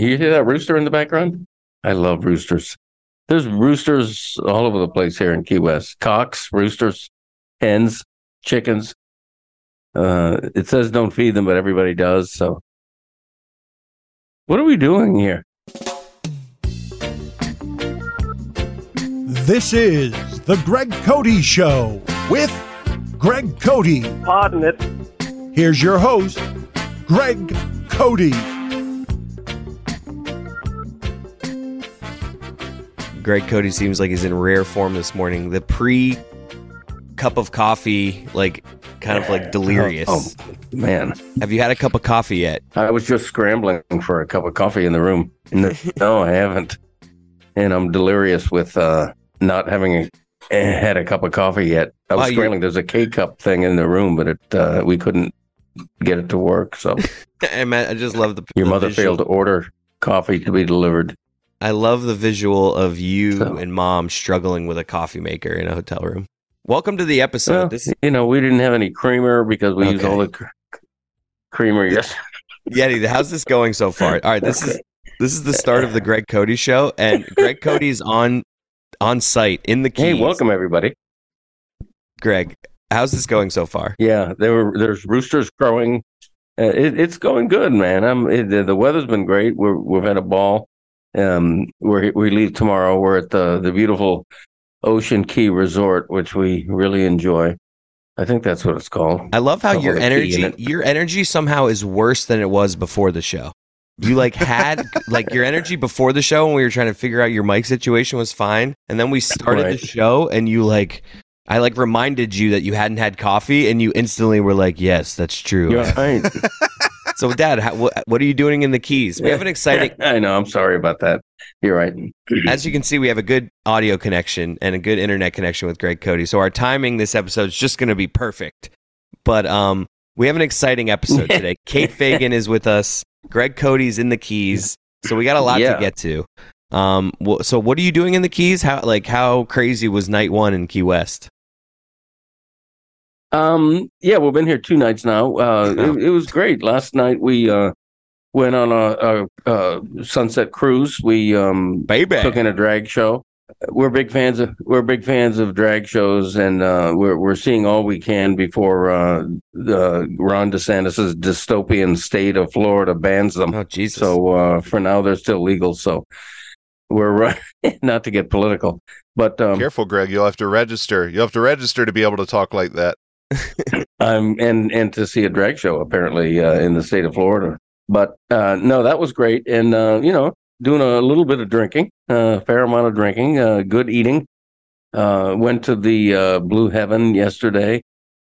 You hear that rooster in the background? I love roosters. There's roosters all over the place here in Key West. Cocks, roosters, hens, chickens. Uh, it says don't feed them, but everybody does. So, what are we doing here? This is the Greg Cote Show with Greg Cote. Pardon it. Here's your host, Greg Cote. Greg Cote seems like he's in rare form this morning. The pre cup of coffee, like kind of like delirious. Oh, man, Have you had a cup of coffee yet? I was just scrambling for a cup of coffee in the room. No, no I haven't, and I'm delirious with uh, not having a, had a cup of coffee yet. I was you- scrambling. There's a K cup thing in the room, but it uh, we couldn't get it to work. So I, mean, I just love the your the mother visual- failed to order coffee to be delivered. I love the visual of you So- and mom struggling with a coffee maker in a hotel room. Welcome to the episode. Well, this you know, we didn't have any creamer because we used all the cr- creamer. Yes. Yeti, how's this going so far? All right, this is this is the start of the Greg Cote show, and Greg Cote's on on site in the keys. Hey, welcome everybody. Greg. How's this going so far? Yeah, there were there's roosters crowing. Uh, it, it's going good, man. I'm it, the- the weather's been great. We're we've had a ball. Um, we we leave tomorrow. We're at the the beautiful Ocean Key Resort, which we really enjoy. I think that's what it's called. I love how Something your with a key energy your energy somehow is worse than it was before the show. You like had like your energy before the show when we were trying to figure out your mic situation was fine, and then we started Right. the show and you like I like reminded you that you hadn't had coffee and you instantly were like, "Yes, that's true." You're right. So, Dad, how, what, what are you doing in the keys? We have an exciting. I know. I'm sorry about that. You're right. As you can see, we have a good audio connection and a good internet connection with Greg Cote. So our timing this episode is just going to be perfect. But um, we have an exciting episode today. Kate Fagan is with us. Greg Cote's in the keys. So we got a lot Yeah. to get to. Um, so what are you doing in the keys? How like how crazy was night one in Key West? Um, yeah, we've been here two nights now. Uh, it, it was great. Last night we uh, went on a, a, a sunset cruise. We um, Baby. took in a drag show. We're big fans of we're big fans of drag shows, and uh, we're we're seeing all we can before uh, the Ron DeSantis's dystopian state of Florida bans them. Oh Jesus. So uh, for now, they're still legal. So we're uh, not to get political, but um, Careful, Greg. You'll have to register. You'll have to register to be able to talk like that. Um, and and to see a drag show apparently uh, in the state of Florida. But uh, no, that was great, and uh, you know, doing a little bit of drinking, a fair amount of drinking, uh, good eating. Uh, went to the uh, Blue Heaven yesterday,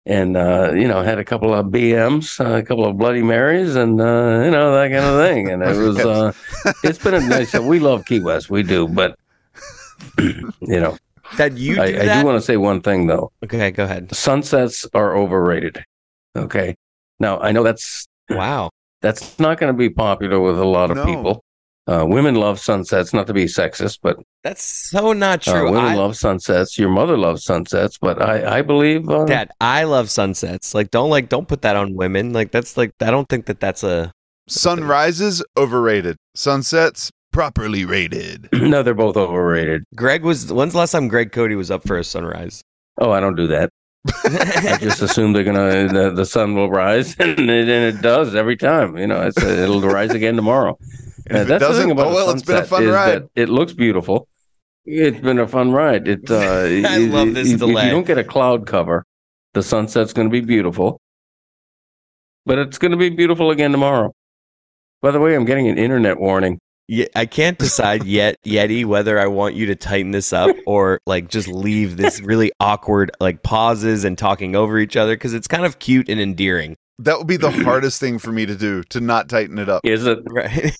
and uh, you know, had a couple of BMs, uh, a couple of Bloody Marys, and uh, you know that kind of thing. And it was, uh, it's been a nice. We love Key West, we do, but you know, Dad, you do I, I do want to say one thing though okay, go ahead. sunsets are overrated. Okay. Now I know that's Wow. that's not going to be popular with a lot of No. people. Uh, women love sunsets, not to be sexist, but That's so not uh, true. women I, love sunsets. Your mother loves sunsets, but I, I believe uh, Dad, I love sunsets. Like, don't like, don't put that on women. Like, that's like, I don't think that that's a. Sunrises overrated. Sunsets properly rated. no, they're both overrated. Greg was. When's the last time Greg Cote was up for a sunrise? Oh, I don't do that. I just assume they're gonna the, the sun will rise, and it, and it does every time. You know, it's, it'll rise again tomorrow. And Uh, if it that's the doesn't, thing about oh well, it's been a sunset fun ride. It looks beautiful. It's been a fun ride. It. Uh, I you- love this you- If you don't get a cloud cover, the sunset's going to be beautiful. But it's going to be beautiful again tomorrow. By the way, I'm getting an internet warning. Yeah, I can't decide yet, Yeti, whether I want you to tighten this up or like just leave this really awkward like pauses and talking over each other because it's kind of cute and endearing, That would be the hardest thing for me to do to not tighten it up. Is it? right?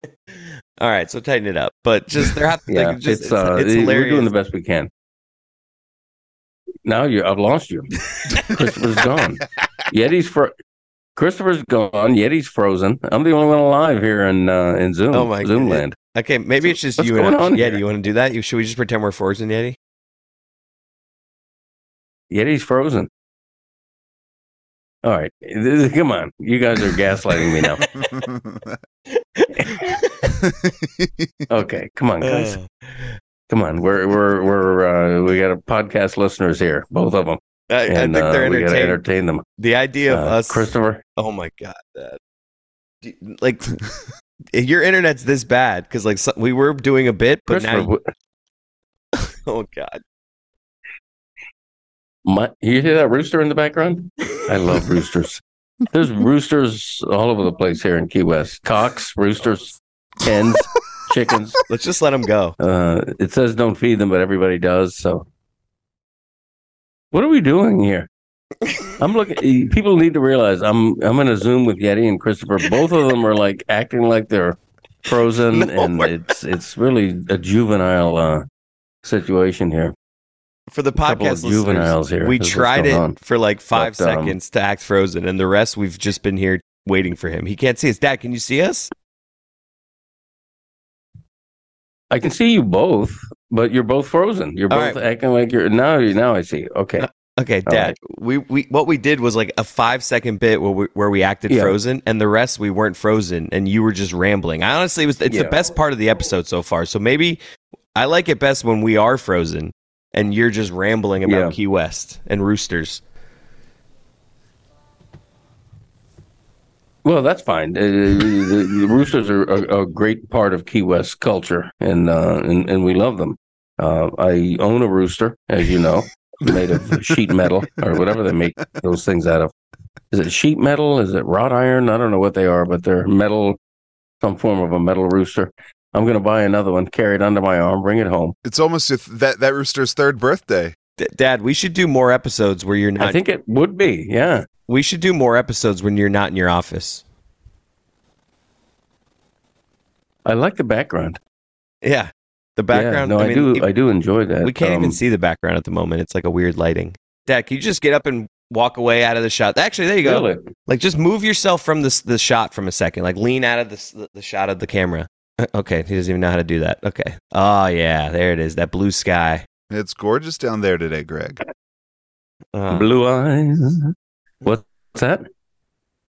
All right, so tighten it up. But just there have Yeah, like, just, it's, uh, it's we're doing the best we can. Now you, I've lost you. Christopher's gone. Yeti's fro- Christopher's gone. Yeti's frozen. I'm the only one alive here in uh, in Zoom. Oh my Zoom goodness. land. Okay, maybe it's just you and Yeti. here? You want to do that? You, should we just pretend we're frozen, Yeti? Yeti's frozen. All right, This is- come on. You guys are gaslighting me now. Okay, come on, guys. Uh, Come on. We're we're we're uh, we got a podcast listeners here, both of them, I, I think uh, they're we got to entertain them. the idea of Uh, us, Christopher. Oh my god, that like your internet's this bad because like so, we were doing a bit, but now wh- oh god, My, you hear that rooster in the background? I love roosters. There's roosters all over the place here in Key West. Cocks, roosters, hens, chickens. let's just let them go. Uh, it says don't feed them, but everybody does. So, what are we doing here? I'm looking. People need to realize I'm I'm in a Zoom with Yeti and Christopher. Both of them are like acting like they're frozen, No, and we're- it's it's really a juvenile uh, situation here. For the podcast juveniles here. we tried it on. for like five But, um, seconds to act frozen, and the rest we've just been here waiting for him. He can't see us. Dad, can you see us? I can see you both, but you're both frozen. You're All both right. acting like you're now. Now I see. Okay. Okay, All Dad. We, we what we did was like a five second bit where we, where we acted Yeah. frozen, and the rest we weren't frozen, and you were just rambling. I honestly was it's the best part of the episode so far. So maybe I like it best when we are frozen, and you're just rambling about Yeah. Key West and roosters. Well, that's fine. Uh, the, the roosters are a, a great part of Key West culture, and uh, and and we love them. Uh, I own a rooster, as you know, made of sheet metal or whatever they make those things out of. Is it sheet metal? Is it wrought iron? I don't know what they are, but they're metal, some form of a metal rooster. I'm going to buy another one, carry it under my arm, bring it home. it's almost if that that rooster's third birthday. D- Dad, we should do more episodes where you're not. I think it would be, yeah. We should do more episodes when you're not in your office. I like the background. Yeah, the background. Yeah, no, I, mean, do. it- I do enjoy that. We can't even Um, see the background at the moment. It's like a weird lighting. Dad, can you just get up and walk away out of the shot? Actually, there you go. Really? Like, just move yourself from this the shot from a second. Like, lean out of the the shot of the camera. Okay, he doesn't even know how to do that. Okay. Oh yeah, there it is. That blue sky. It's gorgeous down there today, Greg. Uh, Blue eyes. What's that?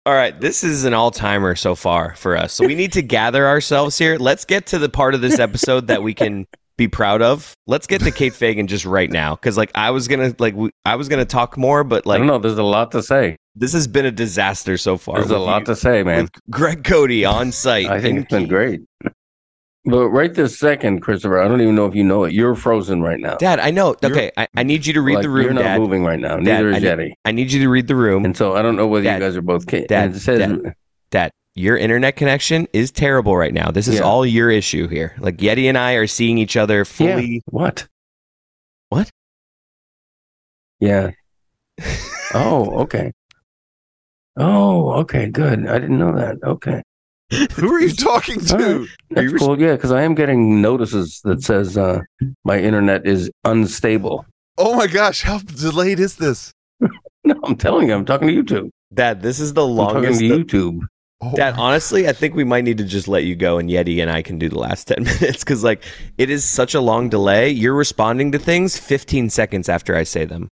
all right, this is an all timer so far for us. So we need to gather ourselves here. Let's get to the part of this episode that we can be proud of. Let's get to Kate Fagan just right now, because like I was gonna like we, I was gonna talk more, but I like don't know. There's a lot to say. this has been a disaster so far. There's a lot you- to say, man. Greg Cote on site. I think it's been great. But right this second, Christopher, I don't even know if you know it. You're frozen right now. Dad, I know. You're- Okay, I, I need you to read Like, the room, You're not Dad. moving right now. Dad, Neither I is need- Yeti. I need you to read the room. And so I don't know whether Dad, you guys are both. Ca- Dad, says, Dad. Dad, your internet connection is terrible right now. This is Yeah. all your issue here. Like Yeti and I are seeing each other fully. yeah. fully. What? What? Yeah. oh, okay. Oh, okay. Good. I didn't know that. Okay. Who are you talking to? right. That's cool. Yeah, because I am getting notices that says uh, my internet is unstable. Oh my gosh, how delayed is this? No, I'm telling you, I'm talking to YouTube. Dad, this is the I'm longest. to YouTube. Oh, Dad, honestly, I think we might need to just let you go and Yeti and I can do the last 10 minutes because, like, it is such a long delay. You're responding to things 15 seconds after I say them.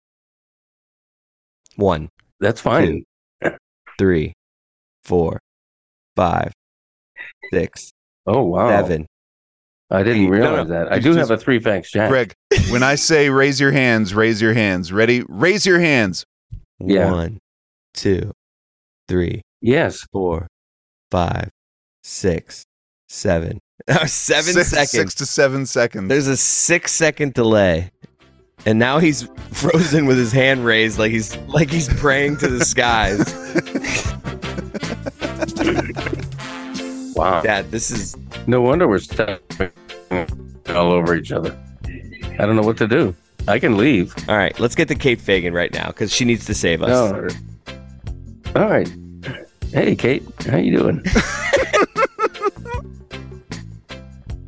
One, That's fine. three, four, five, six, Oh wow. seven. I didn't No, no. realize that. I do just- have a three facts jack. Greg, when I say raise your hands, raise your hands. Ready? Raise your hands. Yeah. One, two, three, Yes. four, five, six, seven. Seven Six- seconds. Six to seven seconds. There's a six second delay. And now he's frozen with his hand raised like he's like he's praying to the skies. Wow. Dad, this is No wonder we're stuck all over each other. I don't know what to do. I can leave. all right. Let's get to Kate Fagan right now because she needs to save us. No. All right. Hey, Kate. How you doing?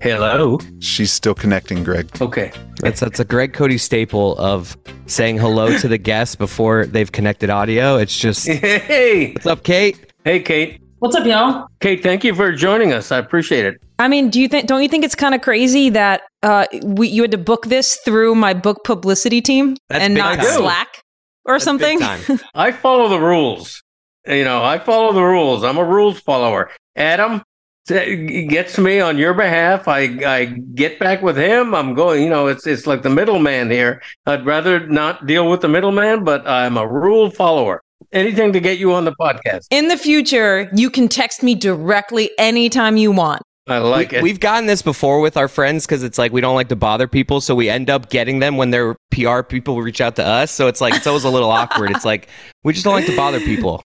Hello. She's still connecting, Greg. Okay. That's that's a Greg Cote staple of saying hello to the guests before they've connected audio. It's just Hey. what's up, Kate? Hey, Kate. What's up, y'all? Kate, thank you for joining us. I appreciate it. I mean, do you think? Don't you think it's kind of crazy that uh, we, you had to book this through my book publicity team That's and not time. Slack or That's something? I follow the rules. You know, I follow the rules. I'm a rules follower. Adam t- gets me on your behalf. I I get back with him. I'm going. You know, it's it's like the middleman here. I'd rather not deal with the middleman, but I'm a rule follower. Anything to get you on the podcast. In the future, you can text me directly anytime you want. I like we, it. We've gotten this before with our friends because it's like we don't like to bother people, so we end up getting them when their PR people reach out to us. So it's like it's always a little awkward. It's like we just don't like to bother people.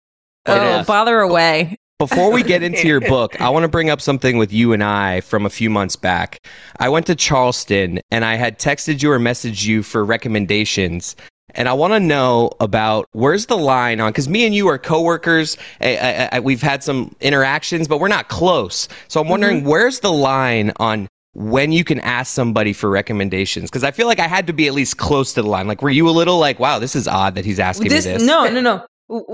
Oh, bother away. Before we get into your book, I want to bring up something with you and I from a few months back. I went to Charleston and I had texted you or messaged you for recommendations. And I want to know about where's the line on because me and you are coworkers. I, I, I, we've had some interactions, but we're not close. So I'm wondering mm-hmm. where's the line on when you can ask somebody for recommendations? Because I feel like I had to be at least close to the line. Like, were you a little like, wow, this is odd that he's asking This, me this? no, no, no.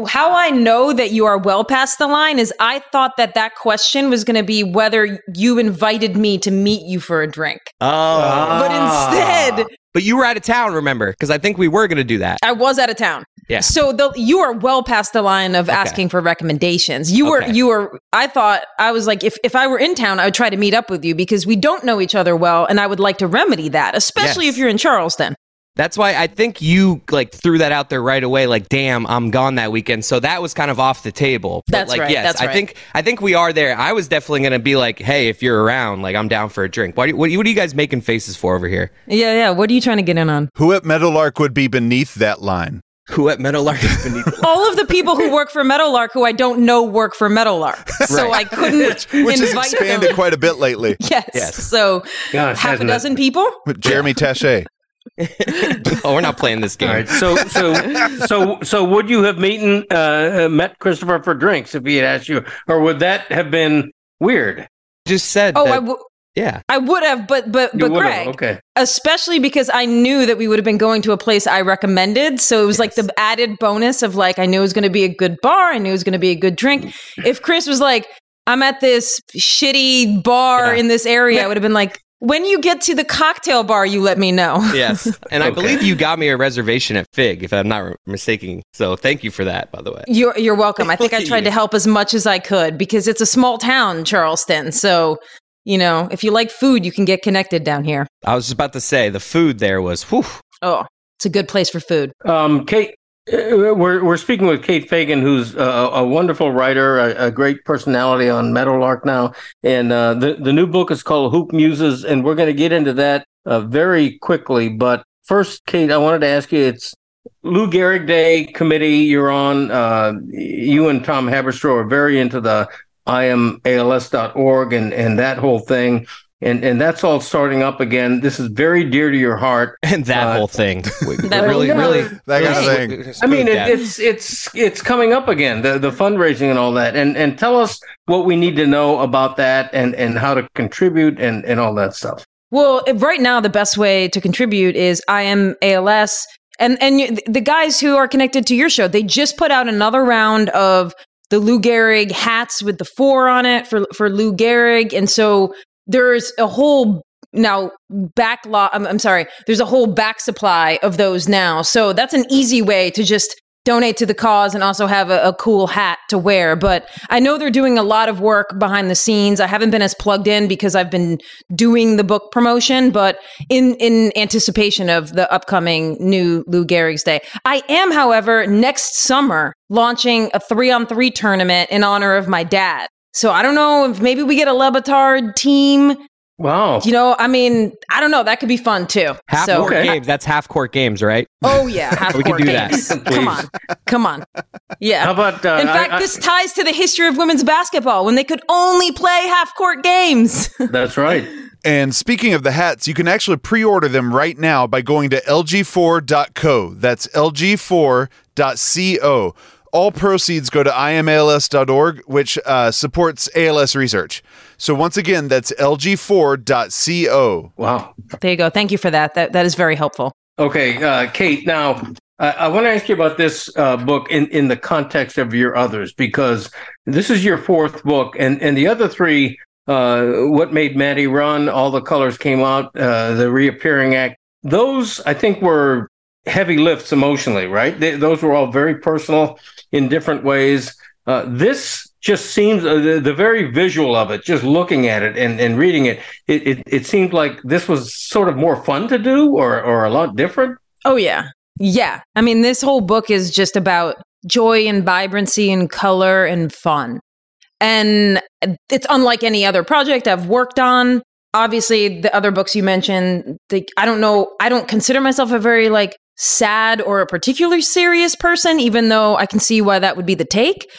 How I know that you are well past the line is I thought that that question was going to be whether you invited me to meet you for a drink. Oh, But instead, but you were out of town, remember? Because I think we were going to do that. I was out of town. Yeah. So the, you are well past the line of asking for recommendations. You were Okay. you were I thought I was like if if I were in town I would try to meet up with you because we don't know each other well and I would like to remedy that, especially Yes. if you're in Charleston. That's why I think you like threw that out there right away. Like, damn, I'm gone that weekend. So that was kind of off the table. But That's like, right, Yes, that's I right. think I think we are there. I was definitely gonna be like, hey, if you're around, like, I'm down for a drink. What, do what, what are you guys making faces for over here? Yeah, yeah. What are you trying to get in on? Who at Meadowlark would be beneath that line? Who at Meadowlark is beneath? All of the people who work for Meadowlark who I don't know work for Meadowlark. So I couldn't Which has invite expanded them. quite a bit lately. Yes. Yes. So Gosh, half a hasn't it? dozen people? With Jeremy Taché. Oh, we're not playing this game. All right. So so so so would you have meeting uh, uh, met Christopher for drinks if he had asked you, or would that have been weird? Just said. Oh, that- I, w- yeah. I would have, but but but would've, Greg, okay. especially because I knew that we would have been going to a place I recommended. So it was like the added bonus of like, I knew it was going to be a good bar. I knew it was going to be a good drink. If Chris was like, I'm at this shitty bar Yeah. in this area, I would have been like, when you get to the cocktail bar, you let me know. Yes. And I believe you got me a reservation at Fig, if I'm not mistaken. So thank you for that, by the way. You're, you're welcome. I think I tried to help as much as I could because it's a small town, Charleston. So, you know, if you like food, you can get connected down here. I was just about to say the food there was whew. Oh, it's a good place for food. Um, Kate, we're we're speaking with Kate Fagan, who's a, a wonderful writer, a, a great personality on Meadowlark now, and uh, the the new book is called Hoop Muses, and we're going to get into that uh, very quickly. But first, Kate, I wanted to ask you: It's Lou Gehrig Day committee you're on. Uh, you and Tom Haberstroh are very into the i IamALS.org and and that whole thing. And, and that's all starting up again. This is very dear to your heart. and that Uh, whole thing. That really, whole- really, That kind of thing. I mean, it, it's it's it's coming up again, the the fundraising and all that. And and tell us what we need to know about that and and how to contribute and and all that stuff. Well, right now the best way to contribute is I am ALS, and and the guys who are connected to your show, they just put out another round of the Lou Gehrig hats with the four on it for for Lou Gehrig, and so there's a whole now backlog. I'm, I'm sorry, there's a whole back supply of those now, so that's an easy way to just donate to the cause and also have a, a cool hat to wear. But I know they're doing a lot of work behind the scenes. I haven't been as plugged in because I've been doing the book promotion, but in in anticipation of the upcoming new Lou Gehrig's Day. I am, however, next summer launching a three on three tournament in honor of my dad. So I don't know if maybe we get a Le Batard team. Wow. You know, I mean, I don't know. That could be fun too. half so, court Okay. games. That's half court games, right? Oh yeah, half We can court do that. games. Please. Come on, come on. Yeah. How about uh, In I- fact, I- this ties to the history of women's basketball when they could only play half court games. that's right. And speaking of the hats, you can actually pre order them right now by going to lg4.co. That's lg4.co. all proceeds go to imals.org, which uh, supports ALS research. So once again, that's lg4.co. Wow. There you go. Thank you for that. That that is very helpful. Okay, uh, Kate. Now, I, I want to ask you about this uh, book in, in the context of your others, because this is your fourth book, and, and the other three, uh, What Made Maddie Run, All the Colors Came Out, uh, The Reappearing Act, those I think were heavy lifts emotionally, right? They, those were all very personal in different ways. Uh, this just seems uh, the, the very visual of it, just looking at it and, and reading it, it, it, it seemed like this was sort of more fun to do or, or a lot different. Oh yeah. Yeah. I mean, this whole book is just about joy and vibrancy and color and fun. And it's unlike any other project I've worked on. Obviously, the other books you mentioned, the, I don't know, I don't consider myself a very like sad or a particularly serious person, even though I can see why that would be the take.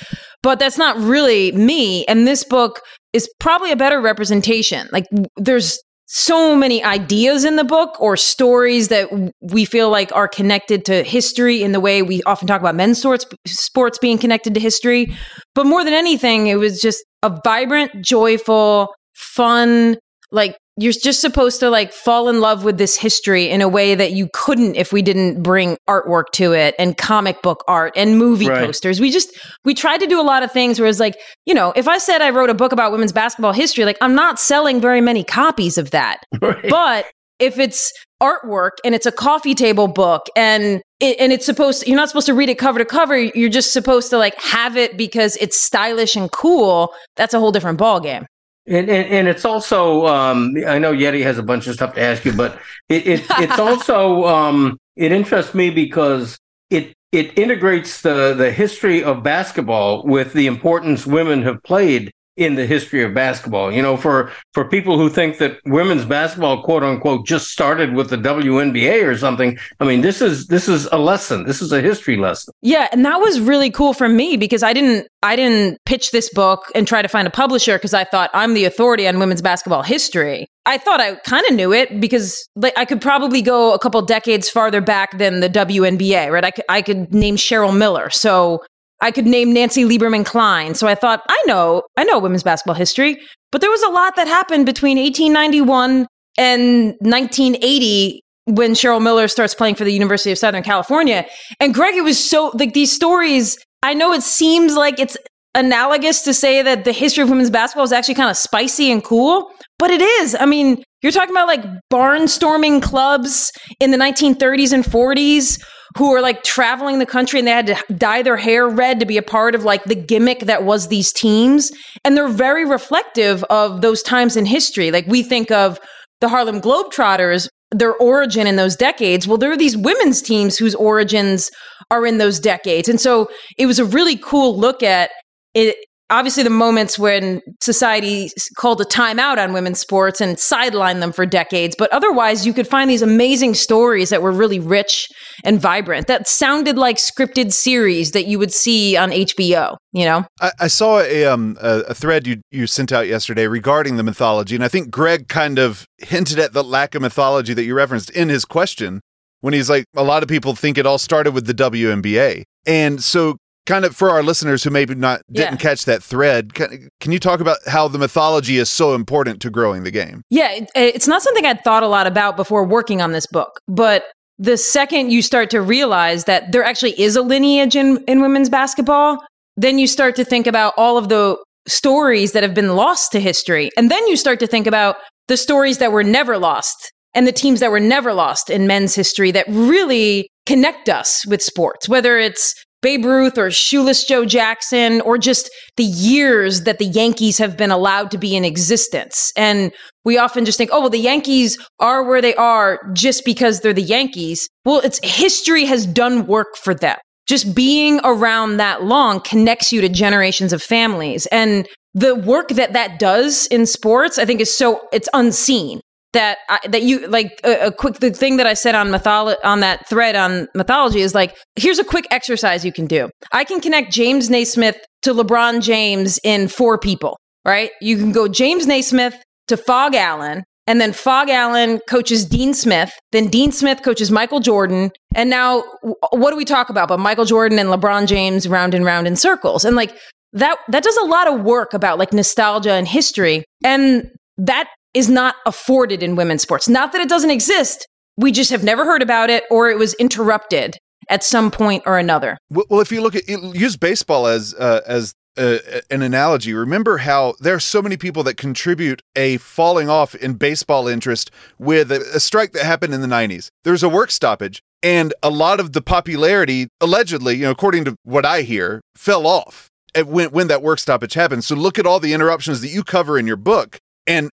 But that's not really me. And this book is probably a better representation. Like, there's so many ideas in the book or stories that we feel like are connected to history in the way we often talk about men's sports sports being connected to history but more than anything it was just a vibrant joyful fun like you're just supposed to like fall in love with this history in a way that you couldn't if we didn't bring artwork to it and comic book art and movie Right. posters we just we tried to do a lot of things where it's like you know if i said i wrote a book about women's basketball history like i'm not selling very many copies of that Right. but if it's artwork and it's a coffee table book and it, and it's supposed to, you're not supposed to read it cover to cover you're just supposed to like have it because it's stylish and cool that's a whole different ball game And, and and it's also um, I know Yeti has a bunch of stuff to ask you, but it, it it's also um, it interests me because it it integrates the the history of basketball with the importance women have played in the history of basketball. You know, for for people who think that women's basketball, quote unquote, just started with the WNBA or something. I mean, this is this is a lesson. This is a history lesson. Yeah, and that was really cool for me because I didn't I didn't pitch this book and try to find a publisher because I thought I'm the authority on women's basketball history. I thought I kind of knew it because like I could probably go a couple decades farther back than the WNBA, right? I could I could name Cheryl Miller. So I could name Nancy Lieberman Cline. So I thought I know I know women's basketball history, but there was a lot that happened between 1891 and 1980 when Cheryl Miller starts playing for the University of Southern California. And Greg, it was so like these stories. I know it seems like it's analogous to say that the history of women's basketball is actually kind of spicy and cool, but it is. I mean, you're talking about like barnstorming clubs in the 1930s and 40s who were like traveling the country and they had to dye their hair red to be a part of like the gimmick that was these teams. And they're very reflective of those times in history. Like we think of the Harlem Globetrotters, their origin in those decades. Well, there are these women's teams whose origins are in those decades. And so it was a really cool look at it. Obviously, the moments when society called a timeout on women's sports and sidelined them for decades. But otherwise, you could find these amazing stories that were really rich and vibrant that sounded like scripted series that you would see on HBO, you know? I, I saw a um a, thread you you sent out yesterday regarding the mythology, and I think Greg kind of hinted at the lack of mythology that you referenced in his question when he's like, a lot of people think it all started with the WNBA, and so kind of for our listeners who maybe not didn't Yeah. catch that thread, can, can you talk about how the mythology is so important to growing the game? Yeah, it, it's not something I'd thought a lot about before working on this book, but the second you start to realize that there actually is a lineage in, in women's basketball, then you start to think about all of the stories that have been lost to history. And then you start to think about the stories that were never lost and the teams that were never lost in men's history that really connect us with sports, whether it's Babe Ruth or Shoeless Joe Jackson or just the years that the Yankees have been allowed to be in existence. And we often just think, oh, well, the Yankees are where they are just because they're the Yankees. Well, it's history has done work for them. Just being around that long connects you to generations of families. And the work that that does in sports, I think is so, it's unseen that I, that you like a, a quick the thing that I said on mytholo- on that thread on mythology is like here's a quick exercise you can do. I can connect James Naismith to LeBron James in four people, right? You can go James Naismith to Phog Allen, And then Phog Allen coaches Dean Smith. Then Dean Smith coaches Michael Jordan. And now, what do we talk about? But Michael Jordan and LeBron James round and round in circles. And like that, that does a lot of work about like nostalgia and history. And that is not afforded in women's sports. Not that it doesn't exist. We just have never heard about it or it was interrupted at some point or another. Well, if you look at use baseball as uh, as uh, an analogy, remember how there are so many people that contribute a falling off in baseball interest with a, a strike that happened in the 90s. There's a work stoppage, and a lot of the popularity, allegedly, you know, according to what I hear, fell off when when that work stoppage happened. So look at all the interruptions that you cover in your book, and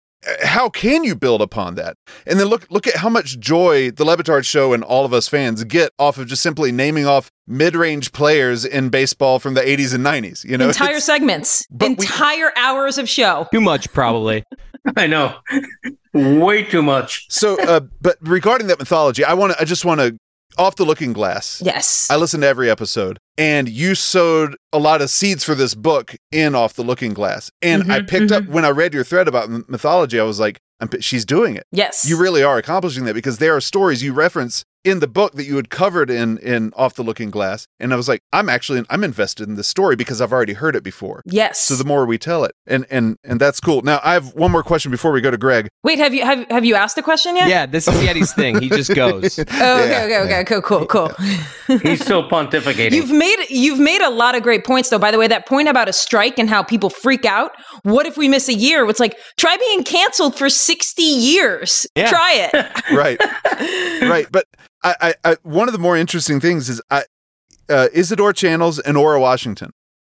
how can you build upon that? And then look look at how much joy the Le Batard show and all of us fans get off of just simply naming off mid-range players in baseball from the 80s and 90s, you know. Entire It's- segments, But we- entire hours of show. Too much, probably. I know. Way too much. so uh but regarding that mythology, I want to I just want to off the looking glass. Yes. I listen to every episode, and you sowed a lot of seeds for this book in Off the Looking Glass. And I Mhm, picked up when I read your thread about mythology, I was like, I'm, she's doing it. yes. You really are accomplishing that because there are stories you reference in the book that you had covered in in Off the Looking Glass, and I was like, I'm actually I'm invested in this story because I've already heard it before. yes. So the more we tell it, and and and that's cool. Now I have one more question before we go to Greg. Wait, have you have have you asked the question yet? Yeah, this is Yeti's thing. He just goes. Oh, okay, Yeah, okay, okay, cool, cool, cool. He's still pontificating. You've made you've made a lot of great points though. By the way, that point about a strike and how people freak out. What if we miss a year? It's like try being canceled for sixty years. Yeah. Try it. right right but I, I one of the more interesting things is i uh Isadore Channels and Ora Washington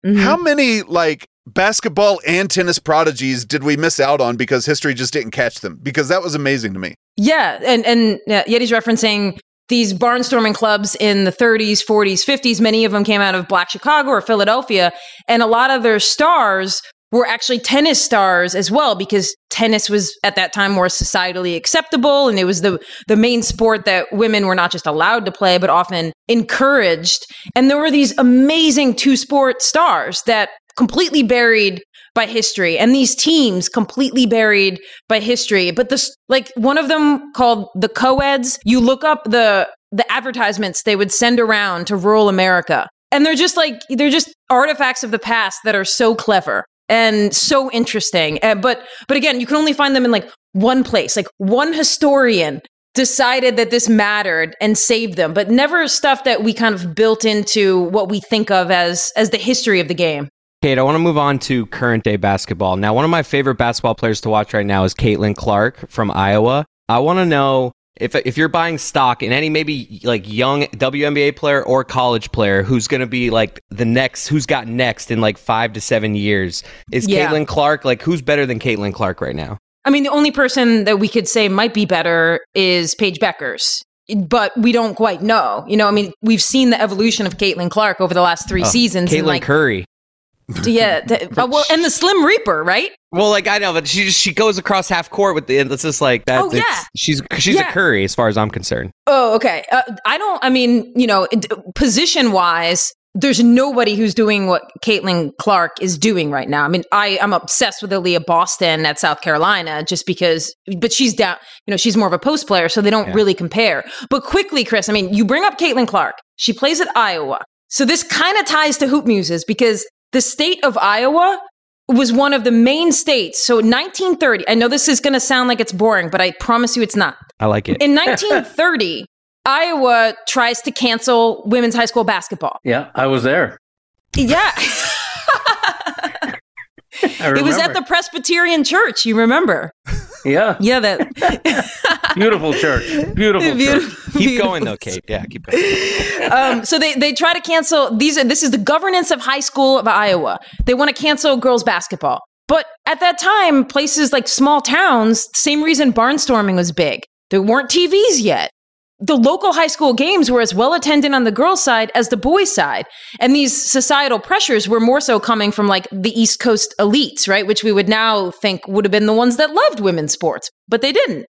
Mm-hmm. how many like basketball and tennis prodigies did we miss out on because history just didn't catch them because that was amazing to me Yeah, and and yeah, Yeti's referencing these barnstorming clubs in the 30s, 40s, 50s. Many of them came out of Black Chicago or Philadelphia, and a lot of their stars were actually tennis stars as well because tennis was at that time more societally acceptable and it was the the main sport that women were not just allowed to play but often encouraged. And there were these amazing two sport stars that completely buried by history and these teams completely buried by history. But this like one of them called the co-eds you look up the the advertisements they would send around to rural america and they're just like they're just artifacts of the past that are so clever and so interesting Uh, but but again you can only find them in like one place like one historian decided that this mattered and saved them but never stuff that we kind of built into what we think of as as the history of the game Kate, I want to move on to current day basketball. Now, one of my favorite basketball players to watch right now is Caitlin Clark from Iowa. I want to know if if you're buying stock in any maybe like young WNBA player or college player who's going to be like the next, who's got next in like five to seven years, is Yeah. Caitlin Clark like who's better than Caitlin Clark right now? I mean, the only person that we could say might be better is Paige Bueckers, but we don't quite know. You know, I mean, we've seen the evolution of Caitlin Clark over the last three seasons. and Caitlin like, Curry. yeah, th- uh, well, and the Slim Reaper, right? Well, like I know, but she just she goes across half court with the. It's just like that. Oh, yeah. she's she's Yeah. a Curry as far as I'm concerned. Oh, okay. Uh, I don't. I mean, you know, position wise, there's nobody who's doing what Caitlin Clark is doing right now. I mean, I I'm obsessed with Aaliyah Boston at South Carolina just because, but she's down. You know, she's more of a post player, so they don't Yeah. really compare. But quickly, Chris, I mean, you bring up Caitlin Clark. She plays at Iowa, so this kind of ties to hoop muses because the state of Iowa was one of the main states. So 1930. I know this is going to sound like it's boring, but I promise you, it's not. I like it. In 1930, Iowa tries to cancel women's high school basketball. yeah, I was there. Yeah. It was at the Presbyterian church, you remember? Yeah, Yeah, that beautiful church, beautiful church. Beautiful- keep going though, Kate. Yeah, keep going. um, so they they try to cancel these. Are, this is the governance of high school of Iowa. They want to cancel girls basketball, but at that time, places like small towns, same reason barnstorming was big. There weren't TVs yet. The local high school games were as well attended on the girls' side as the boys' side, and these societal pressures were more so coming from like the East Coast elites, right? Which we would now think would have been the ones that loved women's sports, but they didn't.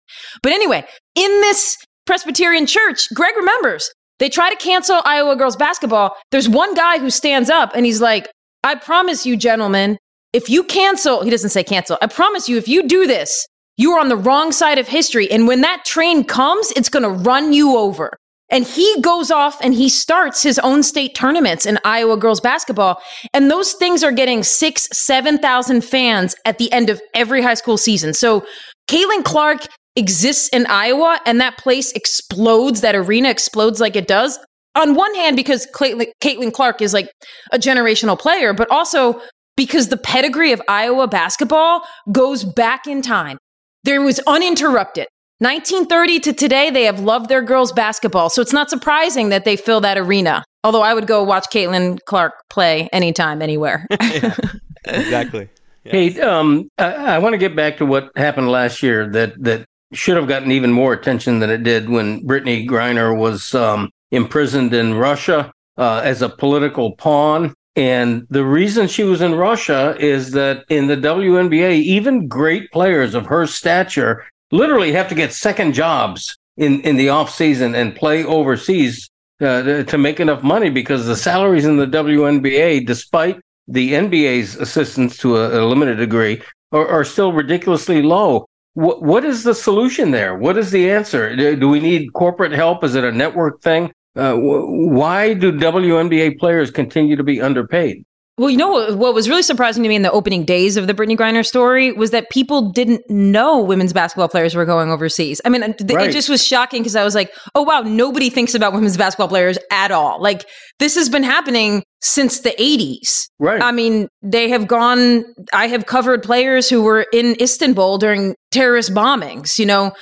But anyway, in this Presbyterian church, Greg remembers they try to cancel Iowa girls basketball. There's one guy who stands up and he's like, I promise you, gentlemen, if you cancel, he doesn't say cancel, I promise you, if you do this, You are on the wrong side of history. And when that train comes, it's going to run you over. And he goes off and he starts his own state tournaments in Iowa girls basketball. And those things are getting six, 7,000 fans at the end of every high school season. So Caitlin Clark exists in Iowa and that place explodes, that arena explodes like it does. On one hand, because Caitlin, Clark is like a generational player, but also because the pedigree of Iowa basketball goes back in time. There was uninterrupted. 1930 to today, they have loved their girls basketball. So it's not surprising that they fill that arena. Although I would go watch Caitlin Clark play anytime, anywhere. yeah, exactly. Yes. Hey, um, I, I want to get back to what happened last year that that should have gotten even more attention than it did when Brittney Griner was um, imprisoned in Russia uh, as a political pawn. And the reason she was in Russia is that in the WNBA, even great players of her stature literally have to get second jobs in, in the off season and play overseas uh, to make enough money because the salaries in the WNBA, despite the NBA's assistance to a, a limited degree, are, are, still ridiculously low. What is the solution there? What is the answer? Do we need corporate help? Is it a network thing? Uh, why do WNBA players continue to be underpaid? Well, you know what, what was really surprising to me in the opening days of the Brittney Griner story was that people didn't know women's basketball players were going overseas. I mean, th- right. it just was shocking because I was like, oh, wow, nobody thinks about women's basketball players at all. Like, this has been happening since the 80s. Right. I mean, they have gone, I have covered players who were in Istanbul during terrorist bombings, you know?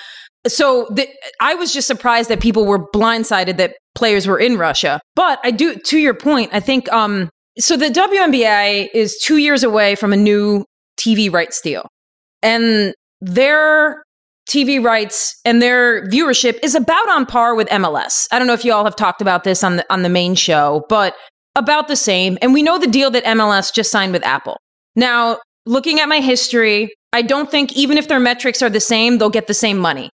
So the, I was just surprised that people were blindsided that players were in Russia. But I do, to your point, I think um, so the WNBA is two years away from a new TV rights deal. And their TV rights and their viewership is about on par with MLS. I don't know if you all have talked about this on the on the main show, but about the same. And we know the deal that MLS just signed with Apple. Now, looking at my history, I don't think even if their metrics are the same, they'll get the same money.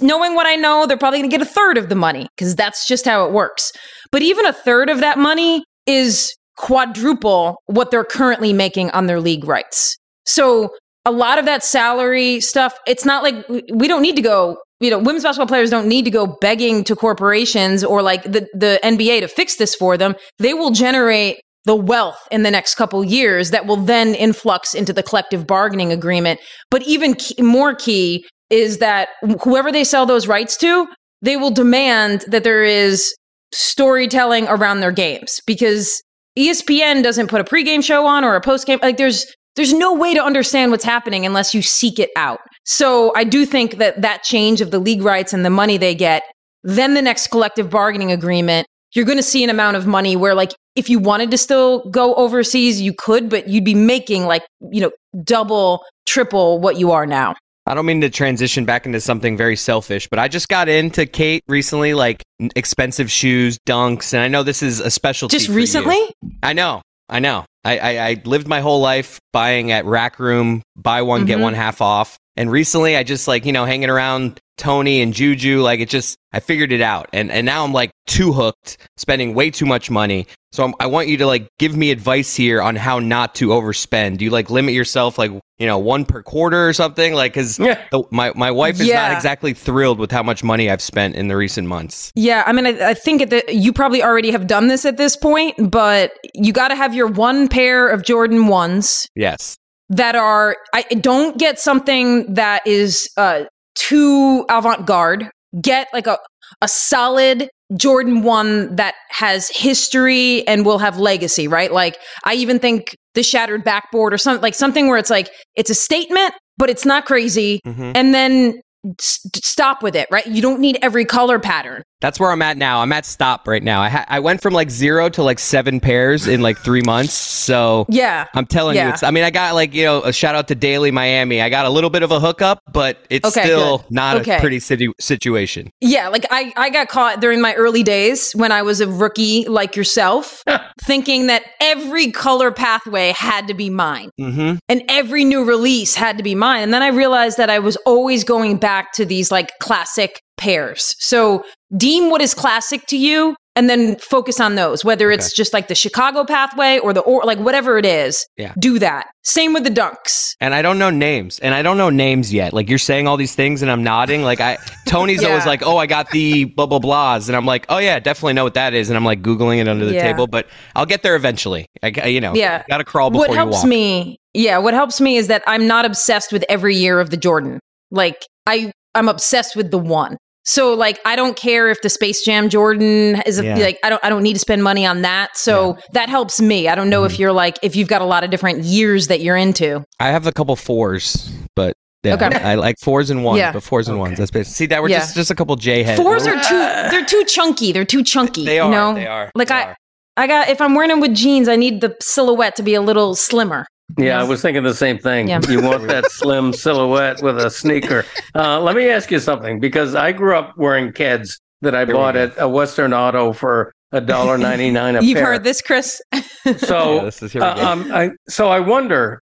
Knowing what I know, they're probably going to get a third of the money because that's just how it works. But even a third of that money is quadruple what they're currently making on their league rights. So a lot of that salary stuff, it's not like we don't need to go, you know, women's basketball players don't need to go begging to corporations or like the, the NBA to fix this for them. They will generate the wealth in the next couple years that will then influx into the collective bargaining agreement. But even key, more key is that whoever they sell those rights to, they will demand that there is storytelling around their games because ESPN doesn't put a pregame show on or a postgame. Like there's there's no way to understand what's happening unless you seek it out. So I do think that that change of the league rights and the money they get, then the next collective bargaining agreement, you're going to see an amount of money where like if you wanted to still go overseas, you could, but you'd be making like, you know, double, triple what you are now. I don't mean to transition back into something very selfish, but I just got into Kate recently, like expensive shoes, dunks, and I know this is a specialty. Just recently? You. I know, I know. I, I, I, lived my whole life buying at Rack Room, buy one, mm-hmm. get one half off. And recently I just like, you know, hanging around Tony and Juju, like it just, I figured it out. And, and now I'm like too hooked, spending way too much money. So I'm, i want you to like give me advice here on how not to overspend. Do you like limit yourself like you know one per quarter or something? Like because yeah. my my wife is yeah. not exactly thrilled with how much money I've spent in the recent months. Yeah, I mean I, I think that you probably already have done this at this point, but you got to have your one pair of Jordan ones. Yes. That are I don't get something that is uh too avant garde. Get like a a solid Jordan 1 that has history and will have legacy, right? Like I even think the shattered backboard or something like something where it's like it's a statement, but it's not crazy. Mm-hmm. And then stop with it, right? You don't need every color pattern. That's where I'm at now. I'm at stop right now. I ha- I went from like zero to like seven pairs in like three months. So yeah, I'm telling yeah. you, it's. I mean, I got like you know a shout out to Daily Miami. I got a little bit of a hookup, but it's okay, still good. not okay. a pretty situ- situation. Yeah, like I I got caught during my early days when I was a rookie like yourself, thinking that every color pathway had to be mine, mm-hmm. and every new release had to be mine, and then I realized that I was always going back to these like classic pairs. So deem what is classic to you and then focus on those, whether it's just like the Chicago pathway or the or like whatever it is. Yeah. Do that. Same with the dunks. And I don't know names, and I don't know names yet. Like you're saying all these things, and I'm nodding. Like I, Tony's always like, "Oh, I got the blah blah blahs," and I'm like, "Oh yeah, definitely know what that is," and I'm like googling it under the Yeah. table. But I'll get there eventually. I, you know, Yeah. got to crawl before what helps walk. me yeah what helps me is that i'm not obsessed with every year of the jordan like i i'm obsessed with the one so like i don't care if the space jam jordan is a, Yeah. like i don't i don't need to spend money on that so that helps me i don't know Mm-hmm. if you're like if you've got a lot of different years that you're into I have a couple fours, but yeah, Okay. I like fours and ones, Yeah. but fours and ones. That's basically see that we're Yeah. just just a couple J heads. fours are too they're too chunky they're too chunky They you are, know they are, like they i are. i got if i'm wearing them with jeans i need the silhouette to be a little slimmer Yeah, I was thinking the same thing. Yeah. You want that slim silhouette with a sneaker. Uh, let me ask you something because I grew up wearing Keds that I we bought at a Western Auto for a dollar ninety nine a you've pair. heard this chris So, Yeah, this is- here uh, um, I, so I wonder,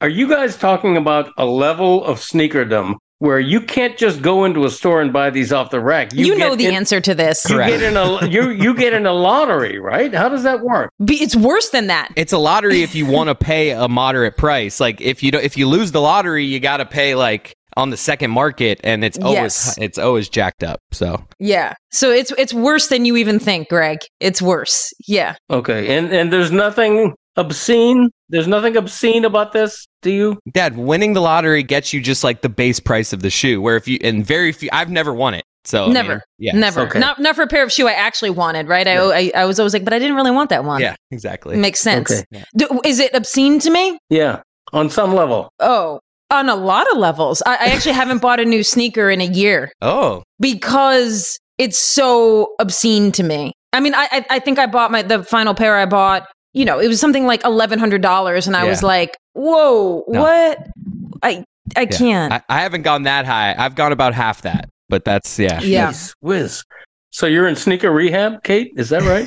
are you guys talking about a level of sneakerdom where you can't just go into a store and buy these off the rack? you, get know the in- answer to this You Correct. get in a you you get in a lottery, right? How does that work? It's worse than that It's a lottery if you want to pay a moderate price. Like if you don't, if you lose the lottery, you got to pay like on the second market, and it's always Yes. it's always jacked up. So Yeah. So it's it's worse than you even think, Greg. It's worse. Yeah. Okay, and and there's nothing obscene. There's nothing obscene about this. Do you? Dad, winning the lottery gets you just like the base price of the shoe. Where if you and very few, I've never won it. So I mean, Never. yeah, Never. okay. Not not for a pair of shoe I actually wanted, right? I, I I was always like, but I didn't really want that one. yeah, exactly. Makes sense. Okay. Do, is it obscene to me? Yeah, on some level. Oh, on a lot of levels. I, I actually haven't bought a new sneaker in a year Oh, because it's so obscene to me. I mean, I I, I think I bought my the final pair I bought. You know, it was something like eleven hundred dollars, and I was like, "Whoa, No. what? I I yeah. can't." I, I haven't gone that high. I've gone about half that, but that's yeah. Yeah. Jeez whiz. So you're in sneaker rehab, Kate? Is that right?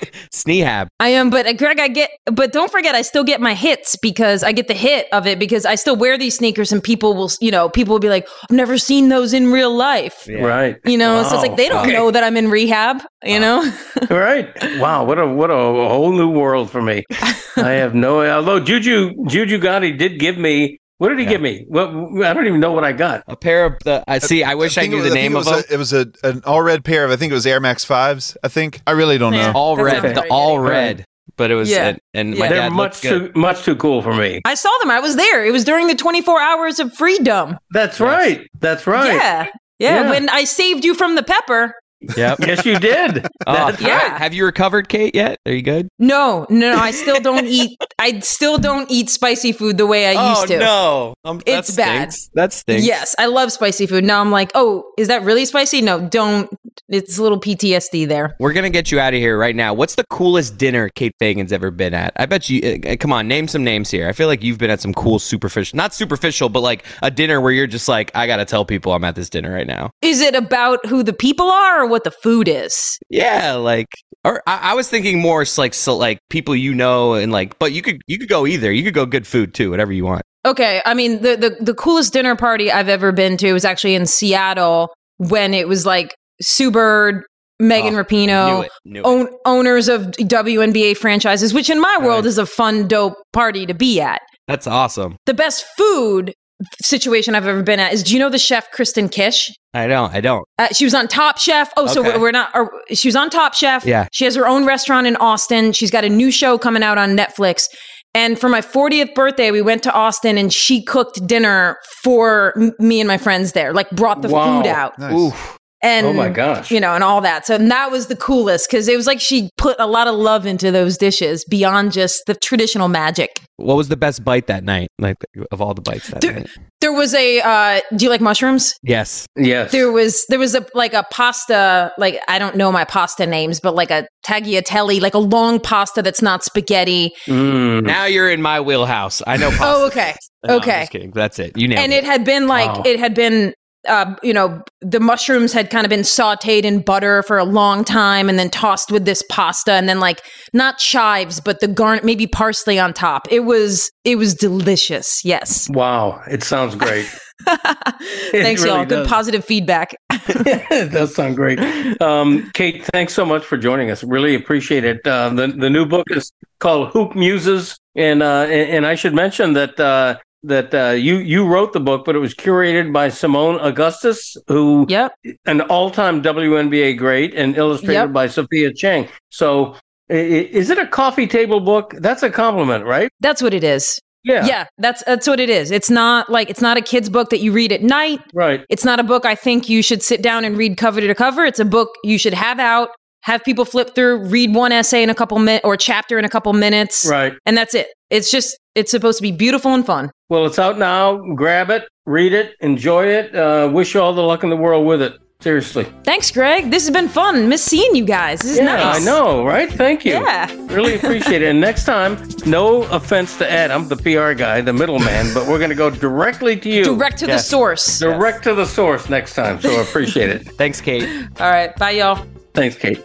Sneehab. I am, but uh, Greg, I get, but don't forget, I still get my hits because I get the hit of it because I still wear these sneakers and people will, you know, people will be like, I've never seen those in real life. Yeah. Right. You know, so it's like they don't Okay. know that I'm in rehab, you know? Right. Wow. What a what a whole new world for me. I have no. Although Juju Juju Gotti did give me. What did he Yeah. give me? What I don't even know what I got. A pair of the. I see. I wish I, think knew was- the think name it of was them. A, it was a, an all red pair of I think it was Air Max fives. I think I really don't Yeah. know. all red. sounds The all red. But it was. Yeah. And, and my Yeah. They're dad much looked good. too much too cool for me. I saw them. I was there. It was during the 24 hours of freedom. That's right. That's right. Yeah. yeah. Yeah. When I saved you from the pepper. Yep. Yes, you did. Oh, That's Yeah. right. Have you recovered, Kate? Yet? Are you good? No, no, no. I still don't eat, I still don't eat spicy food the way I used to. Oh no, um, that It's bad. stinks. That stinks. Yes, I love spicy food. Now I'm like, oh, is that really spicy? No, don't. It's a little PTSD there. We're gonna get you out of here right now. What's the coolest dinner Kate Fagan's ever been at? I bet you. Uh, come on, name some names here. I feel like you've been at some cool superficial, not superficial, but like a dinner where you're just like, I gotta tell people I'm at this dinner right now. Is it about who the people are or what the food is? Yeah, like, or I, I was thinking more like so, like people you know and like, but you could you could go either. You could go good food too, whatever you want. Okay, I mean the the the coolest dinner party I've ever been to was actually in Seattle when it was like Sue Bird, Megan Oh, Rapinoe, Knew it. Knew own, owners of WNBA franchises, which in my world Right. is a fun, dope party to be at. That's awesome. The best food situation I've ever been at is do you know the chef Kristen Kish? I don't. I don't. Uh, she was on Top Chef. Oh, so Okay. we're, we're not. Or, she was on Top Chef. Yeah. She has her own restaurant in Austin. She's got a new show coming out on Netflix. And for my 40th birthday, we went to Austin and she cooked dinner for m- me and my friends there, like brought the Wow. food out. Nice. Oof. And, Oh my gosh. You know, and all that. So and that was the coolest because it was like she put a lot of love into those dishes beyond just the traditional magic. What was the best bite that night? Like of all the bites that There- night? There was a, uh, do you like mushrooms? Yes. Yes. There was there was a like a pasta like I don't know my pasta names but like a tagliatelle like a long pasta that's not spaghetti Mm. Now you're in my wheelhouse. I know. Pasta. Oh, okay. No, I'm Okay. just kidding. That's it. You nailed and it. it had been like Wow. it had been uh, you know the mushrooms had kind of been sautéed in butter for a long time and then tossed with this pasta and then like not chives but the garnet maybe parsley on top it was it was delicious yes Wow. It sounds great. thanks really y'all good does. positive feedback it does sound great. Um, Kate, thanks so much for joining us. Really appreciate it. Uh, the the new book is called Hoop Muses, and uh, and, and I should mention that uh, that uh, you you wrote the book, but it was curated by Seimone Augustus, who Yep. an all time WNBA great, and illustrated Yep. by Sophia Chang. So, is it a coffee table book? That's a compliment, right? That's what it is. Yeah. Yeah, that's that's what it is. It's not like it's not a kid's book that you read at night. Right. It's not a book I think you should sit down and read cover to cover. It's a book you should have out, have people flip through, read one essay in a couple minutes or a chapter in a couple minutes, Right. and that's it. It's just it's supposed to be beautiful and fun. Well, it's out now. Grab it, read it, enjoy it. Uh, wish you all the luck in the world with it. Seriously. Thanks, Greg. This has been fun. Miss seeing you guys. This is yeah, nice. I know, right? Thank you. Yeah. Really appreciate it. And next time, no offense to Adam, the PR guy, the middleman, but we're going to go directly to you. Direct to the source. Direct to the source next time. So appreciate it. Thanks, Kate. All right. Bye, y'all. Thanks, Kate.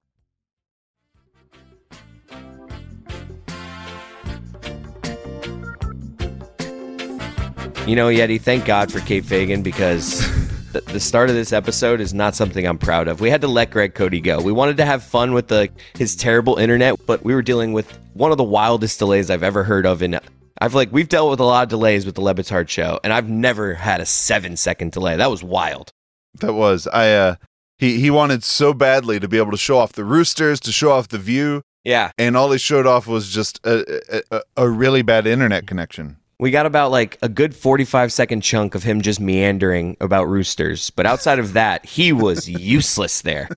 You know, Yeti, thank God for Kate Fagan because the, the start of this episode is not something I'm proud of. We had to let Greg Cote go. We wanted to have fun with the his terrible internet, but we were dealing with one of the wildest delays I've ever heard of. In I've like we've dealt with a lot of delays with the Le Batard show, and I've never had a seven second delay. That was wild. That was I. uh He he wanted so badly to be able to show off the roosters, to show off the view, Yeah, and all he showed off was just a a, a, a really bad internet connection. We got about like a good 45 second chunk of him just meandering about roosters, but outside of that, he was useless there.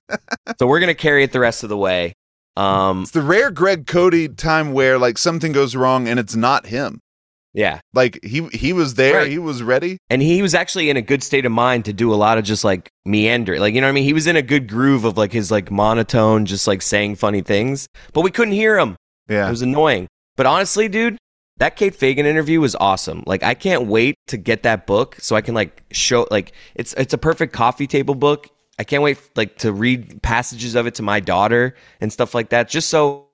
So we're gonna carry it the rest of the way. Um, It's the rare Greg Cote time where like something goes wrong and it's not him. yeah. Like he he was there, Right. he was ready. and he was actually in a good state of mind to do a lot of just like meander like you know what i mean he was in a good groove of like his like monotone just like saying funny things but we couldn't hear him Yeah. it was annoying but honestly dude that kate fagan interview was awesome like i can't wait to get that book so i can like show like it's it's a perfect coffee table book i can't wait like to read passages of it to my daughter and stuff like that just so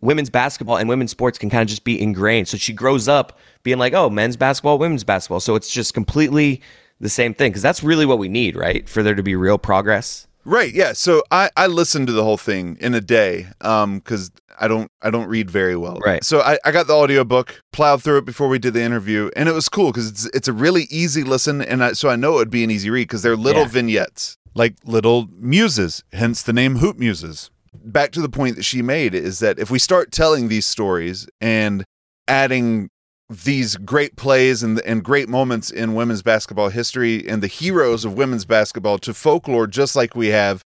women's basketball and women's sports can kind of just be ingrained. So she grows up being like, oh, men's basketball, women's basketball. So it's just completely the same thing because that's really what we need, right? For there to be real progress. Right, yeah. So I I listened to the whole thing in a day um cuz I don't I don't read very well. Right. So I I got the audiobook, plowed through it before we did the interview, and it was cool cuz it's it's a really easy listen and I, so I know it would be an easy read cuz they're little Yeah. vignettes, like little muses, hence the name Hoop Muses. Back to the point that she made is that if we start telling these stories and adding these great plays and and great moments in women's basketball history and the heroes of women's basketball to folklore just like we have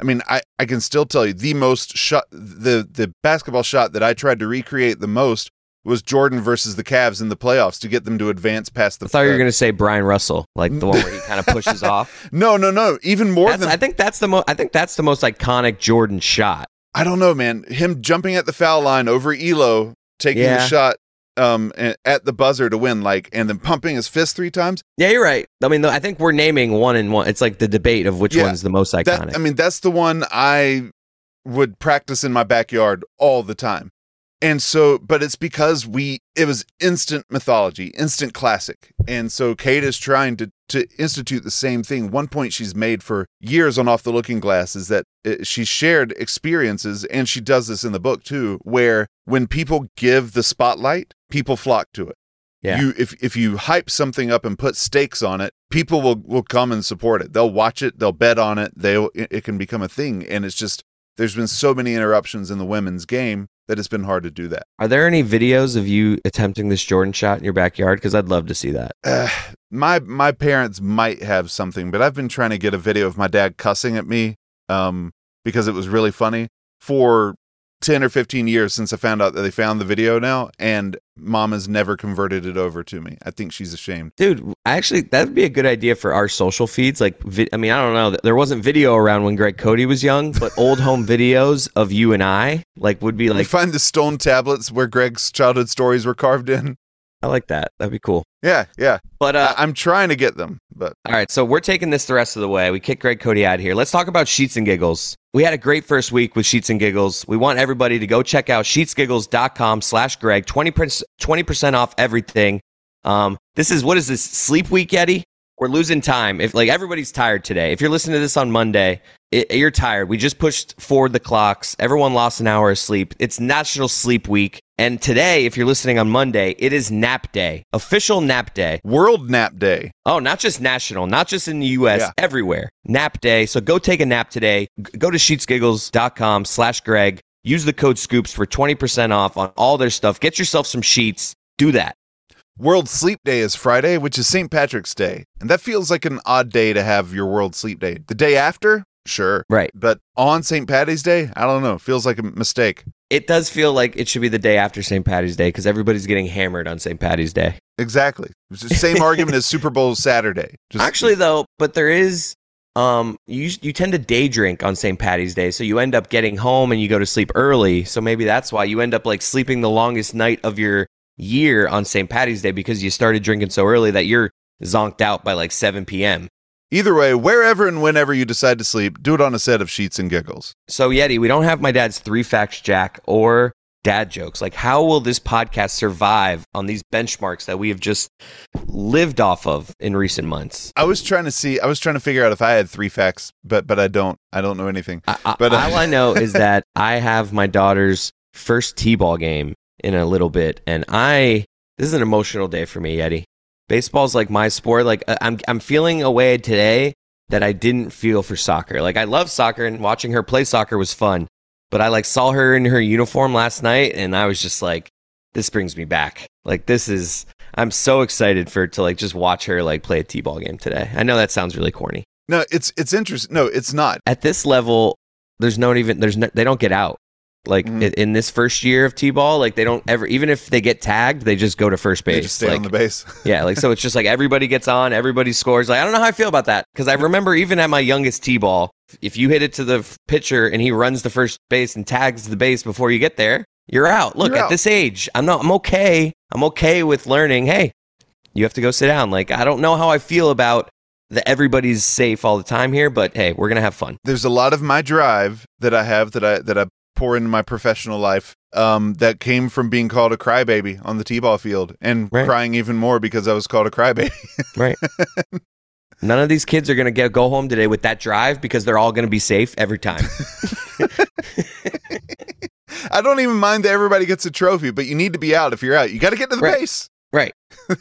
I mean I I can still tell you the most shot the the basketball shot that I tried to recreate the most was Jordan versus the Cavs in the playoffs to get them to advance past the I thought you were going to say Bryon Russell, like the one where he kind of pushes off. No, no, no, even more That's- than I think that's the most. I think that's the most iconic Jordan shot. I don't know, man. Him jumping at the foul line over Ehlo, taking the shot um at the buzzer to win like and then pumping his fist 3 times. Yeah, you're right. I mean, I think we're naming one and one. It's like the debate of which Yeah. one's the most iconic. That, I mean, that's the one I would practice in my backyard all the time. And so, but it's because we, it was instant mythology, instant classic. And so Kate is trying to, to institute the same thing. One point she's made for years on Off the Looking Glass is that uh, she shared experiences, and she does this in the book too, where when people give the spotlight, people flock to it. Yeah. You if if you hype something up and put stakes on it, people will will come and support it. They'll watch it, they'll bet on it. They it, it can become a thing and it's just there's been so many interruptions in the women's game that it's been hard to do that. Are there any videos of you attempting this Jordan shot in your backyard? Because I'd love to see that. Uh, my my parents might have something, but I've been trying to get a video of my dad cussing at me um, because it was really funny for 10 or 15 years since I found out that they found the video now, and mom has never converted it over to me. I think she's ashamed. Dude, actually, that'd be a good idea for our social feeds. Like, vi- I mean, I don't know. There wasn't video around when Greg Cote was young, but old home videos of you and I, like, would be Like, like, find the stone tablets where Greg's childhood stories were carved in. I like that. That'd be cool. Yeah, yeah. But, uh, I- I'm trying to get them, but All right, so we're taking this the rest of the way. We kick Greg Cote out here. Let's talk about Sheets and Giggles. We had a great first week with Sheets and Giggles. We want everybody to go check out sheetsgiggles.com slash Greg. 20%, 20% off everything. Um, this is, what is this, sleep week, Eddie? We're losing time. If like everybody's tired today. If you're listening to this on Monday, it, you're tired. We just pushed forward the clocks. Everyone lost an hour of sleep. It's National Sleep Week. And today, if you're listening on Monday, it is nap day, official nap day. World Nap Day. Oh, not just national, not just in the US, Yeah. everywhere. Nap day. So go take a nap today. G- Go to sheetsgiggles.com slash Greg. Use the code SCOOPS for 20% off on all their stuff. Get yourself some sheets. Do that. World Sleep Day is Friday, which is St. Patrick's Day. And that feels like an odd day to have your World Sleep Day. The day after? Sure. Right. But on St. Patty's Day? I don't know. Feels like a mistake. It does feel like it should be the day after St. Patty's Day because everybody's getting hammered on St. Patty's Day. Exactly. It's the same argument as Super Bowl Saturday. Just, Actually, though, but there is. Um, you you tend to day drink on St. Patty's Day, so you end up getting home and you go to sleep early. So maybe that's why you end up like sleeping the longest night of your year on St. Patty's Day because you started drinking so early that you're zonked out by like 7 p.m. either way, wherever and whenever you decide to sleep, do it on a set of sheets and giggles. So Yeti, we don't have my dad's three facts jack or dad jokes. Like, how will this podcast survive on these benchmarks that we have just lived off of in recent months? I was trying to see. I was trying to figure out if I had three facts, but but I don't. I don't know anything. I, I, But, uh, all I know is that I have my daughter's first t-ball game in a little bit, and I this is an emotional day for me, Yeti. Baseball's like my sport. Like I- I'm I'm feeling a way today that I didn't feel for soccer. Like I love soccer, and watching her play soccer was fun. But I like saw her in her uniform last night, and I was just like, this brings me back. Like this is. I'm so excited for to like just watch her like play a t-ball game today. I know that sounds really corny. No, it's it's interesting. No, it's not. at this level, there's no even there's no, they don't get out. Like Mhm. in, this first year of t-ball, like they don't ever even if they get tagged, they just go to first base. They just stay like, on the base. yeah, like so it's just like everybody gets on, everybody scores. Like I don't know how I feel about that because I remember even at my youngest t-ball, if you hit it to the pitcher and he runs the first base and tags the base before you get there, you're out. Look, You're at out. this age, I'm not I'm okay. I'm okay with learning, hey, you have to go sit down. Like I don't know how I feel about that everybody's safe all the time here, but hey, we're going to have fun. There's a lot of my drive that I have that I that I pour into my professional life um, that came from being called a crybaby on the t-ball field and Right. crying even more because I was called a crybaby. Right. None of these kids are going to get go home today with that drive because they're all going to be safe every time. I don't even mind that everybody gets a trophy, but you need to be out. If you're out, you got to get to the Right. base. Right.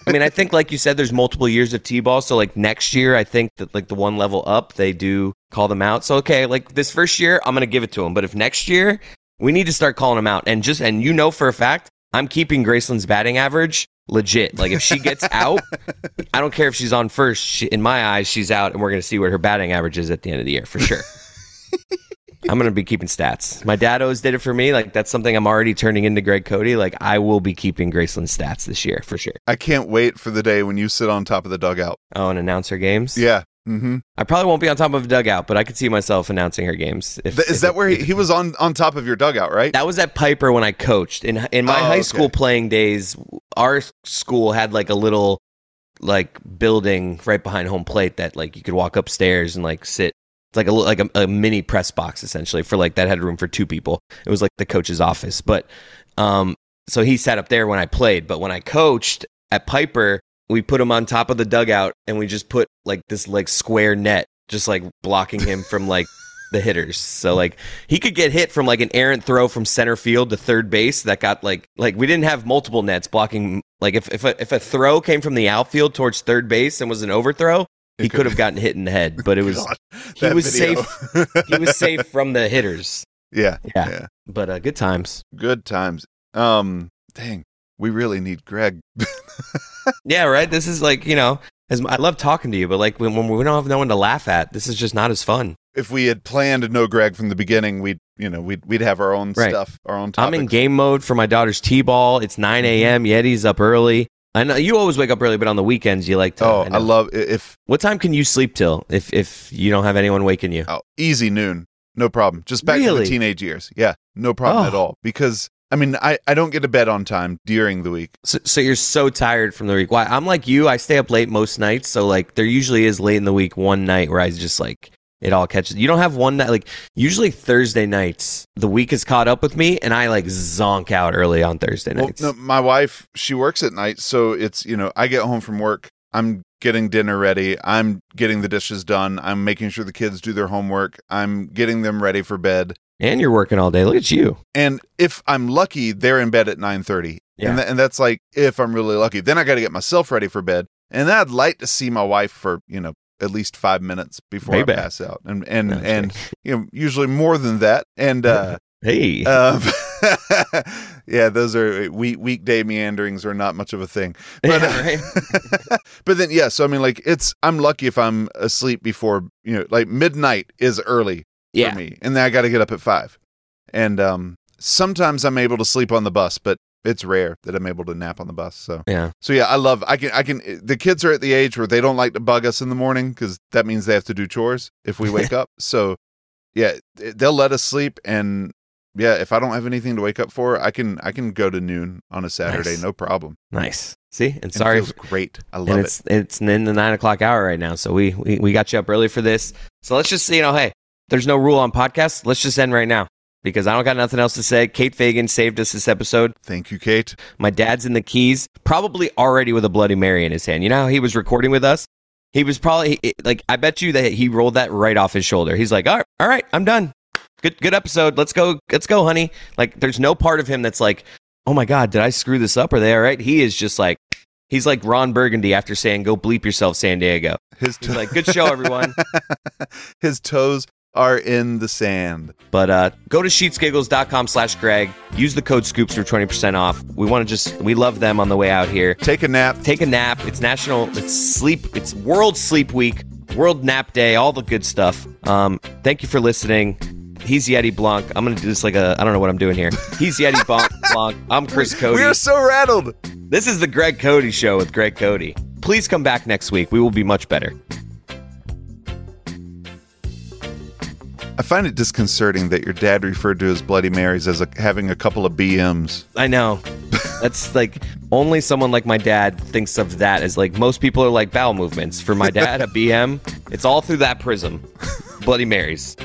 I mean, I think like you said there's multiple years of T-ball, so like next year I think that like the one level up they do call them out. So okay, like this first year I'm going to give it to them, but if next year we need to start calling them out and just and you know for a fact I'm keeping Graceland's batting average legit. Like if she gets out, I don't care if she's on first. She, in my eyes, she's out, and we're going to see what her batting average is at the end of the year for sure. I'm going to be keeping stats. My dad always did it for me. Like that's something I'm already turning into Greg Cote. Like I will be keeping Graceland stats this year for sure. I can't wait for the day when you sit on top of the dugout. Oh, and announce her games. Yeah. Mm-hmm. I probably won't be on top of a dugout, but I could see myself announcing her games. If, Is if that it- where he, he was on on top of your dugout, right? That was at Piper when I coached. In in my Oh, high okay. school playing days, our school had like a little like building right behind home plate that like you could walk upstairs and like sit. It's like a like a, a mini press box essentially for like that had room for two people. It was like the coach's office, but um, so he sat up there when I played. But when I coached at Piper, we put him on top of the dugout and we just put like this like square net, just like blocking him from like the hitters. So like he could get hit from like an errant throw from center field to third base that got like like we didn't have multiple nets blocking. Like if if a, if a throw came from the outfield towards third base and was an overthrow, he could have gotten hit in the head. But it was God, he was video. safe. he was safe from the hitters. Yeah, Yeah. yeah. But uh, good times. Good times. Um, dang, we really need Greg. Yeah, right. This is like you know, as I love talking to you, but like when, when we don't have no one to laugh at, this is just not as fun. if we had planned to know Greg from the beginning, we'd you know we'd we'd have our own Right. stuff, our own I'm in game mode for my daughter's t-ball. It's 9 Mm-hmm. a.m. Yeti's up early. I know you always wake up early, but on the weekends you like to. Oh, I I, love if What time can you sleep till if if you don't have anyone waking you? oh, easy noon, no problem. Just back to Really? the teenage years. Yeah, no problem Oh. at all. Because I mean, I I don't get to bed on time during the week. So, so you're so tired from the week. Why? I'm like you. I stay up late most nights. So like there usually is late in the week one night where I just like it all catches. You don't have one night like usually Thursday nights. The week is caught up with me, and I like zonk out early on Thursday Well, nights. no, my wife, she works at night, so it's you know I get home from work, I'm getting dinner ready, I'm getting the dishes done, I'm making sure the kids do their homework, I'm getting them ready for bed, and you're working all day. Look at you. and if I'm lucky, they're in bed at nine thirty, Yeah. and, tha- and that's like if I'm really lucky. Then I got to get myself ready for bed, and then I'd like to see my wife for you know at least five minutes before Baby. I pass out, and and and you know usually more than that, and. uh Hey. um, yeah, those are week weekday meanderings are not much of a thing. But, Yeah, right. but then yeah, so I mean like it's I'm lucky if I'm asleep before, you know, like midnight is early Yeah. for me. And then I got to get up at 5. And um sometimes I'm able to sleep on the bus, but it's rare that I'm able to nap on the bus. So yeah. so yeah, I love I can I can eh, the kids are at the age where they don't like to bug us in the morning cuz that means they have to do chores if we wake up. So yeah, eh, they'll let us sleep and yeah, if I don't have anything to wake up for, I can I can go to noon on a Saturday, Nice. no problem. Nice. See, and And it sorry, feels great. I love it. it's it's in the nine o'clock hour right now, so we, we we got you up early for this. So let's just see, you know, hey, there's no rule on podcasts. Let's just end right now because I don't got nothing else to say. Kate Fagan saved us this episode. Thank you, Kate. My dad's in the keys, probably already with a Bloody Mary in his hand. You know how he was recording with us? He was probably like, I bet you that he rolled that right off his shoulder. He's like, all right, all right, I'm done. Good, good episode. Let's go, let's go, honey. Like, there's no part of him that's like, oh my god, did I screw this up? Are they all right? He is just like, he's like Ron Burgundy after saying, go bleep yourself, San Diego. His He's like, good show, everyone. His toes are in the sand. But uh, go to sheetsgiggles.com slash Greg. Use the code SCOOPS for 20% off. We want to just, we love them on the way out here. Take a nap. Take a nap. It's national, it's sleep, it's World Sleep Week, World Nap Day, all the good stuff. Um, thank you for listening. He's Yeti Blanc. I'm going to do this like a, I don't know what I'm doing here. He's Yeti Blanc. Blanc. I'm Chris Cote. We are so rattled. This is the Greg Cote Show with Greg Cote. Please come back next week. We will be much better. I find it disconcerting that your dad referred to his Bloody Marys as a, having a couple of BMs. I know. That's like only someone like my dad thinks of that as like most people are like bowel movements. For my dad, a BM, it's all through that prism. Bloody Marys.